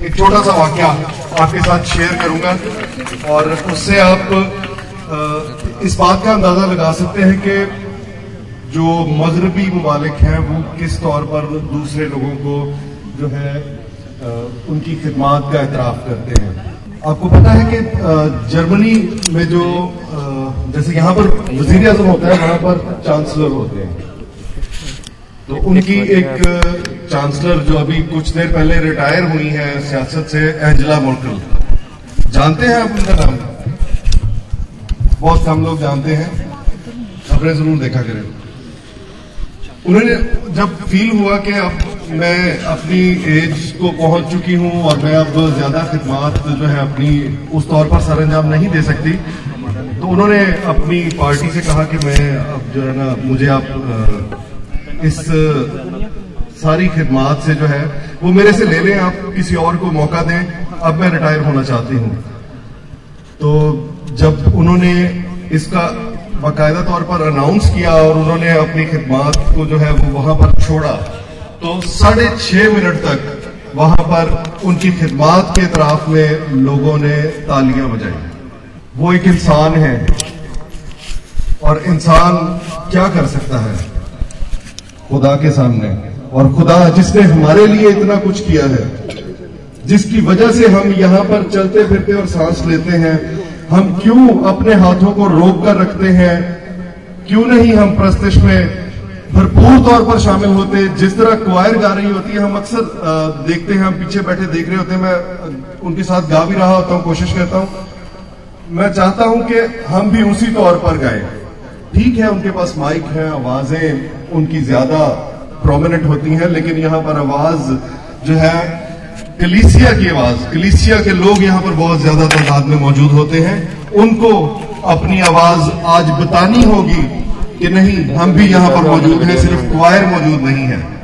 एक छोटा सा वाक्य आपके साथ शेयर करूँगा और उससे आप इस बात का अंदाज़ा लगा सकते हैं कि जो मगरबी ममालिक हैं, वो किस तौर पर दूसरे लोगों को जो है उनकी खिदमात का एतराफ करते हैं। आपको पता है कि जर्मनी में जो जैसे यहाँ पर वज़ीर अजम होता है, वहाँ पर चांसलर होते हैं। तो उनकी एक चांसलर जो अभी कुछ देर पहले रिटायर हुई है सियासत से एंजेला मोर्कल। जानते हैं आप उनका नाम? बहुत कम लोग जानते हैं। खबरें ज़रूर देखा करें। उन्होंने जब फील हुआ कि अब मैं अपनी एज को पहुँच चुकी हूँ और मैं अब ज़्यादा खिदमात जो है अपनी उस तौर पर सरंजाम नहीं दे सकती तो उन्होंने अपनी पार्टी से कहा कि मैं अब जो है ना मुझे आप इस सारी खिदमात से जो है, वो मेरे से ले लें आप, किसी और को मौका दें। अब मैं रिटायर होना चाहती हूँ। तो जब उन्होंने इसका बाकायदा तौर पर अनाउंस किया और उन्होंने अपनी खिदमात को जो है, वो वहाँ पर छोड़ा तो साढ़े छह मिनट तक वहाँ पर उनकी खिदमात के तरफ़ में लोगों ने तालियाँ बजाई। वो एक इंसान है। और इंसान क्या कर सकता है? खुदा के सामने। और खुदा, जिसने हमारे लिए इतना कुछ किया है, जिसकी वजह से हम यहाँ पर चलते फिरते और सांस लेते हैं, हम क्यों अपने हाथों को रोक कर रखते हैं? क्यों नहीं हम प्रस्तिश में भरपूर तौर पर शामिल होते? जिस तरह क्वायर गा रही होती है, हम अक्सर देखते हैं, हम पीछे बैठे देख रहे होते हैं। मैं उनके साथ गा भी रहा होता हूँ, कोशिश करता हूँ। मैं चाहता हूँ कि हम भी उसी तौर पर गाएँ। ठीक है, उनके पास माइक है, आवाज़ें उनकी ज़्यादा प्रोमिनेंट होती हैं, लेकिन यहाँ पर आवाज़ जो है, कलीसिया की आवाज़, कलीसिया के लोग यहाँ पर बहुत ज़्यादा तादाद में मौजूद होते हैं। उनको अपनी आवाज़ आज बतानी होगी कि नहीं, हम भी यहाँ पर मौजूद हैं, सिर्फ़ क्वायर मौजूद नहीं है।